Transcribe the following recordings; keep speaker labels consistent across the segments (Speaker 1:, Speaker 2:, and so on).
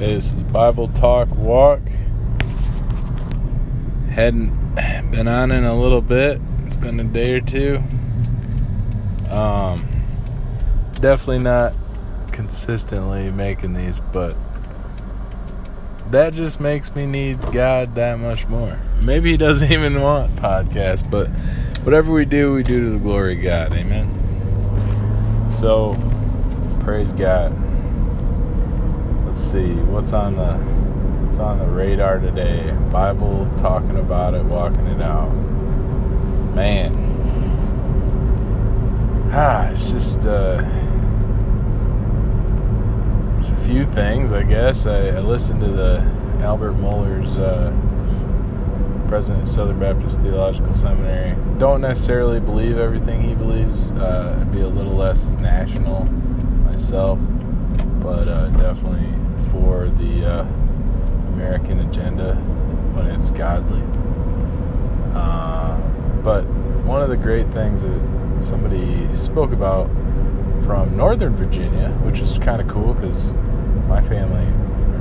Speaker 1: This is Bible Talk Walk. Hadn't been on in a little bit. It's been a day or two. Um, definitely not consistently making these, but that just makes me need God that much more. Maybe He doesn't even want podcasts, but whatever we do, we do to the glory of God. Amen. So, praise God. Let's see what's on the what's on the radar today. Bible talking about it, walking it out. Man, ah, it's just uh, it's a few things, I guess. I, I listened to the Albert Mohler's uh, president of Southern Baptist Theological Seminary. Don't necessarily believe everything he believes. Uh, I'd be a little less national myself, but uh, definitely for the uh, American agenda when it's godly. Uh, but one of the great things that somebody spoke about from Northern Virginia, which is kind of cool because my family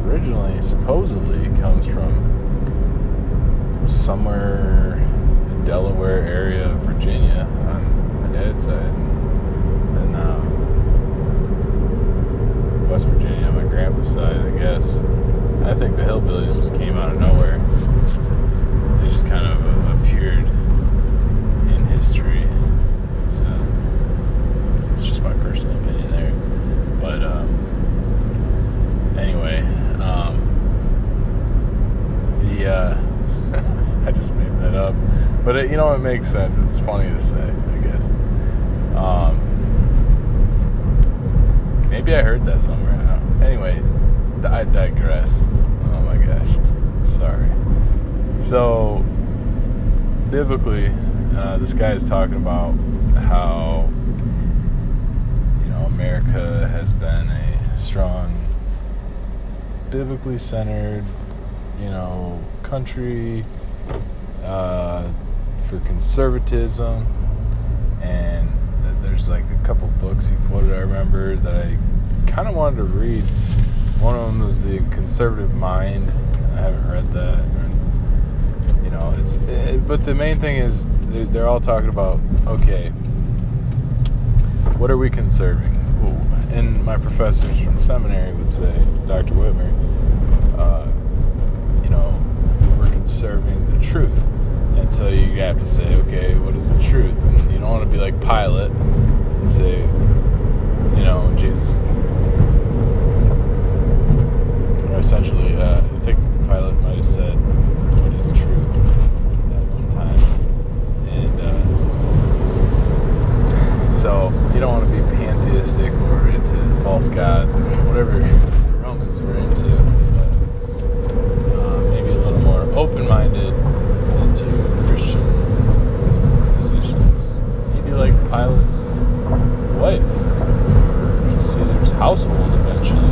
Speaker 1: originally supposedly comes from somewhere in Delaware area of Virginia on my dad's side, and, and uh, West Virginia on my grandpa's side, I guess. I think the hillbillies just came out of nowhere. They just kind of uh, appeared in history. It's uh, it's just my personal opinion there, but um, anyway, um, the uh, I just made that up, but it, you know it makes sense. It's funny to say, I guess. Um, maybe I heard that somewhere. Anyway, I digress. Oh my gosh, sorry. So, biblically, uh, this guy is talking about how you know America has been a strong, biblically centered, you know, country uh, for conservatism, and there's like a couple books he quoted. I remember that I kind of wanted to read. One of them was the Conservative Mind. I haven't read that. You know, it's it, but the main thing is they're, they're all talking about okay, what are we conserving? And my professors from seminary would say, Dr. Whitmer, uh, you know, we're conserving the truth. And so you have to say, okay, what is the truth? And you don't want to be like Pilate and say, you know, Jesus. Or essentially, uh, I think Pilate might have said, what is truth at one time. And uh, so you don't want to be pantheistic or into false gods or whatever Romans were into. But, uh, maybe a little more open-minded into Christian positions. Maybe like Pilate's wife or Caesar's household eventually.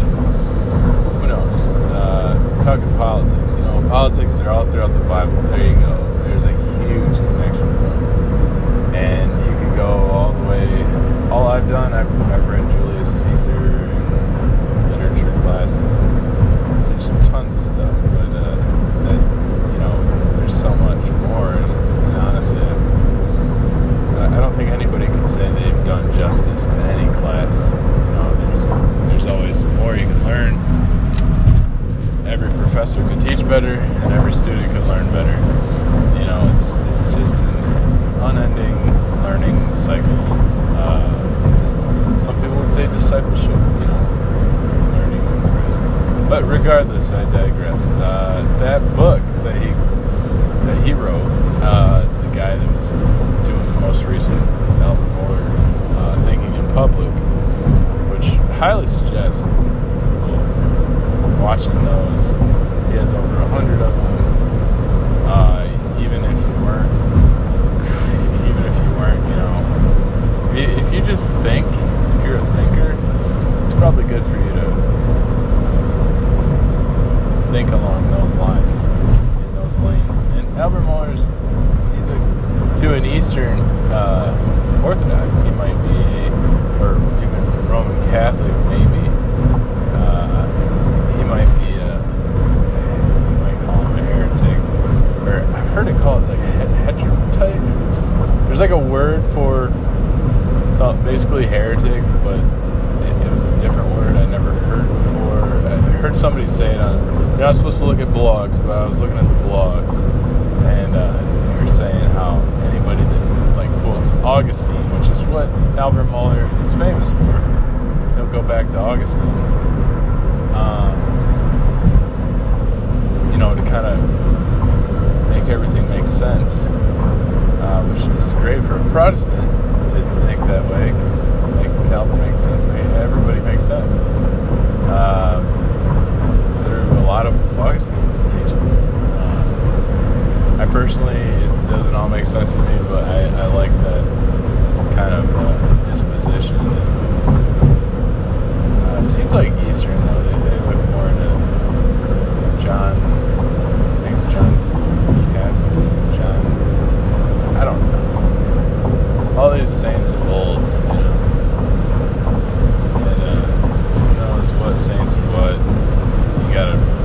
Speaker 1: Who knows? Uh, talking politics, you know, politics they're all throughout the Bible. There you go. There's a huge connection point, and you could go all the way. All I've done, I've, I've read Julius Caesar and literature classes. And there's tons of stuff, but uh, that you know, there's so much more, and, and honestly, I, I don't think anybody could say they've done justice to any class. You know, there's there's always more you can learn. Every professor could teach better, and every student could learn better. You know, it's it's just an unending learning cycle. Uh, just, some people would say discipleship. You know, learning progressing. But regardless, I digress. Uh, that book that he that he wrote, uh, the guy that was doing the most recent Albert Mohler uh, Thinking in Public, which highly suggests people watching those. He has over a hundred of them. Uh, even if you weren't, even if you weren't, you know, i- if you just think, if you're a thinker, it's probably good for you to think along those lines, in those lanes. And Albert Mohler's, he's a, to an Eastern uh, Orthodox, he might be a, or even Roman Catholic, maybe. Uh, he might be a somebody say it on. You're not supposed to look at blogs, but I was looking at the blogs, and uh, they saying how anybody that like quotes Augustine, which is what Albert Mohler is famous for, he'll go back to Augustine. Um, you know, to kind of make everything make sense, uh, which is great for a Protestant to think that way because make Calvin make sense. Everybody makes sense uh, lot of Augustine's teachings. Uh, I personally, it doesn't all make sense to me, but I, I like that kind of uh, disposition. Uh, it seems like Eastern though; they, they look more into John. I think it's John Cassian. John. I don't know. All these saints of old, you know. And uh, who knows what saints or what? You gotta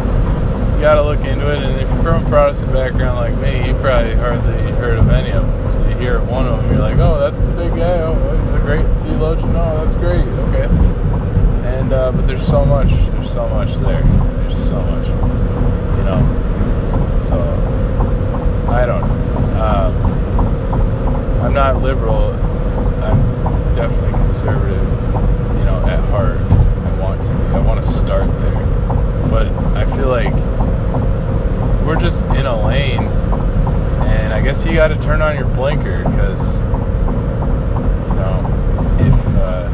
Speaker 1: you gotta look into it. And if you're from a Protestant background like me, you probably hardly heard of any of them. So you hear one of them, you're like, oh, that's the big guy. Oh, he's a great theologian. Oh, that's great. Okay. And uh, but there's so much. There's so much there. There's so much. You know. So I don't know. Um, I'm not liberal. I'm definitely conservative. You know, at heart, I want to be. I want to start there. But I feel like we're just in a lane, and I guess you got to turn on your blinker because you know if. Uh,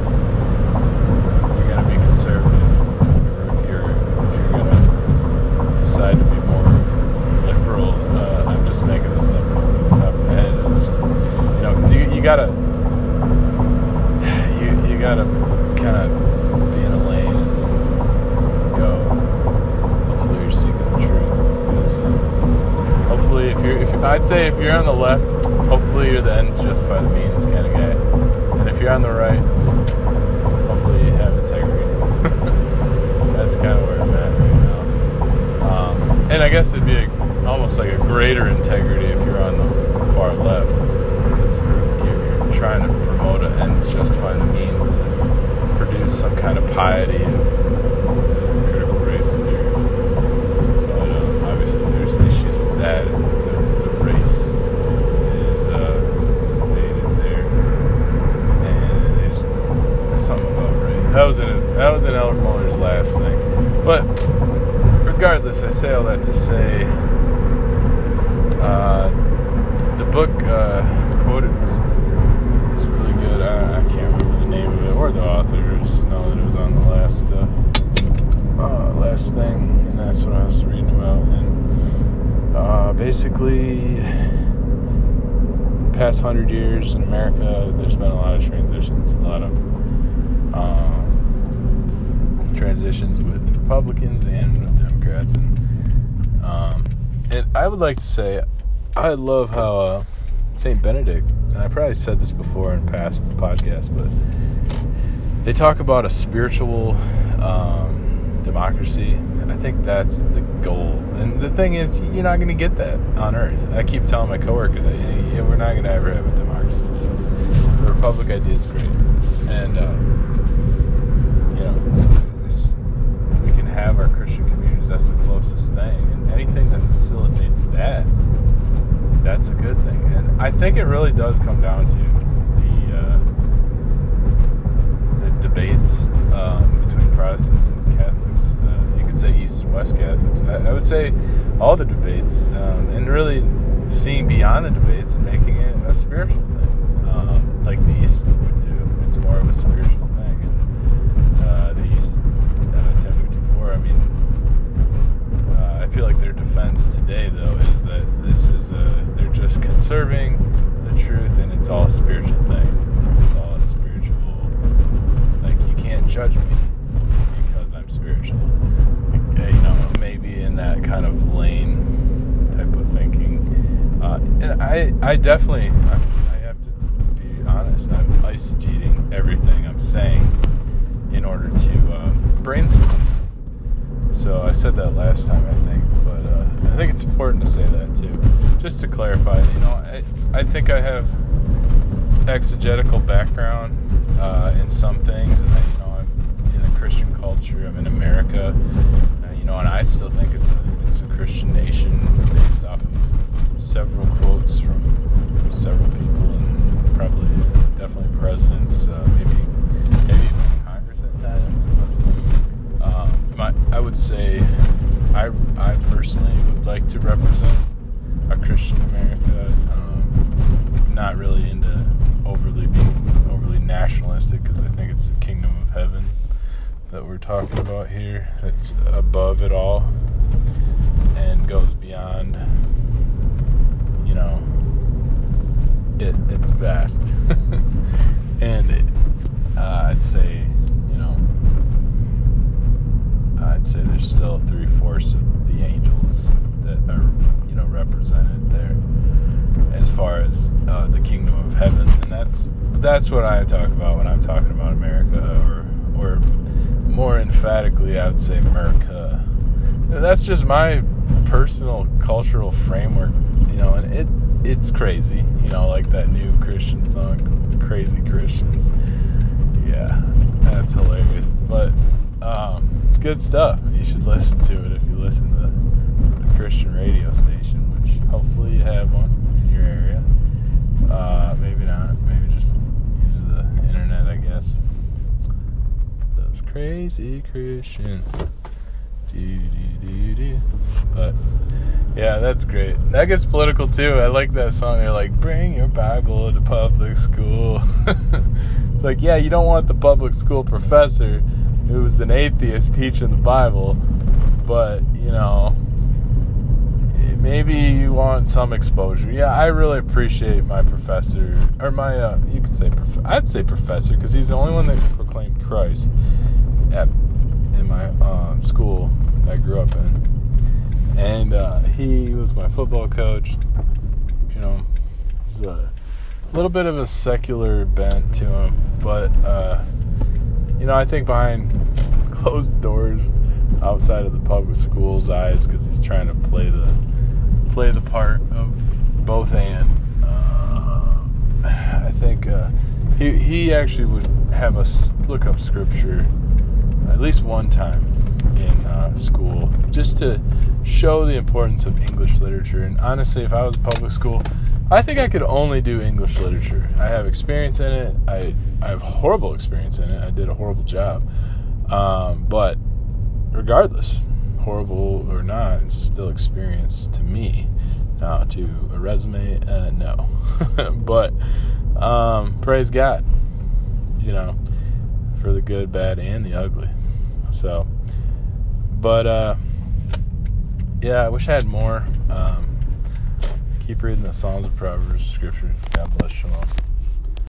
Speaker 1: you're gonna be conservative, or if you're if you're gonna decide to be more liberal. Uh, I'm just making this up off the top of my head. It's just you know because you you gotta you you gotta kind of be in a lane and go. Hopefully you're seeking the truth. uh, hopefully if you're if I'd say if you're on the left, hopefully you're the ends justify the means kind of guy, and if you're on the right hopefully you have integrity. That's kind of where I'm at right now. Um, and I guess it'd be a, almost like a greater integrity if you're on the far left. Trying to promote an ends justifying the means to produce some kind of piety uh, critical race theory. But um, obviously there's issues with that. And the, the race is uh, debated there. And they just something about right. That was in his, that was in Albert Mohler's last thing. But regardless, I say all that to say, uh, the book uh, quoted was really good. I, I can't remember the name of it or the author. I just know that it was on the last uh, uh, last thing, and that's what I was reading about. And uh, basically, the past hundred years in America, there's been a lot of transitions, a lot of um, transitions with Republicans and with Democrats, and um, and I would like to say, I love how uh, Saint Benedict, and I probably said this before in past podcasts, but they talk about a spiritual um, democracy. I think that's the goal. And the thing is, you're not going to get that on Earth. I keep telling my coworker that yeah, we're not going to ever have a democracy. The republic idea is great, and uh, you know, we can have our Christian communities. That's the closest thing, and anything that facilitates that, that's a good thing. And I think it really does come down to the. Uh, the debates um, between Protestants and Catholics. Uh, you could say East and West Catholics. I, I would say all the debates, um, and really seeing beyond the debates and making it a spiritual thing, um, like the East would do. It's more of a spiritual thing. And uh, the East, uh, 1054, I mean, uh, I feel like their defense today, though, is that this is a, they're just conserving the truth, and it's all a spiritual thing. It's all a spiritual like you can't judge me because I'm spiritual. Uh, You know, maybe in that kind of lane type of thinking. Uh, and I, I definitely, I'm, I have to be honest. I'm eisegeting everything I'm saying in order to uh, brainstorm. So I said that last time, I think, but uh, I think it's important to say that too, just to clarify. You know, I, I think I have exegetical background uh, in some things. I, you know, I'm in the Christian culture. I'm in America. Uh, you know, and I still think it's a it's a Christian nation based off of several quotes from several people and probably definitely presidents, uh, maybe would say I I personally would like to represent a Christian America. Um, not really into overly being overly nationalistic because I think it's the kingdom of heaven that we're talking about here. It's above it all and goes beyond. You know, it it's vast, and it, uh, I'd say you know I'd say there's still three fourths of the angels that are you know represented there as far as uh, the kingdom of heaven, and that's that's what I talk about when I'm talking about America, or or more emphatically, I would say America. That's just my personal cultural framework, you know, and it it's crazy, you know, like that new Christian song, it's crazy Christians. Yeah, that's hilarious, but um, it's good stuff. You should listen to it if you listen to the Christian radio station, which hopefully you have one in your area. Uh, maybe not. Maybe just use the internet, I guess. Those crazy Christians. Do, do, do, but yeah, that's great. That gets political too. I like that song. They're like, "Bring your Bible to public school." it's like, yeah, you don't want the public school professor who's an atheist teaching the Bible, but you know, maybe you want some exposure. Yeah, I really appreciate my professor, or my, uh, you could say, prof- I'd say professor, because he's the only one that proclaimed Christ at in my um, school I grew up in, and uh, he was my football coach. You know, he's a little bit of a secular bent to him, but uh, you know, I think behind closed doors, outside of the public school's eyes, because he's trying to play the play the part of both and. Uh, I think uh, he he actually would have us look up scripture at least one time in uh, school just to show the importance of English literature. And honestly, if I was public school, I think I could only do English literature. I have experience in it. I I have horrible experience in it. I did a horrible job. Um, but regardless, horrible or not, it's still experience to me. Now, to a resume, uh, no. but um, praise God, you know, for the good, bad, and the ugly. So, but uh, yeah, I wish I had more. Um, keep reading the Psalms of Proverbs, Scripture. God bless. Shalom.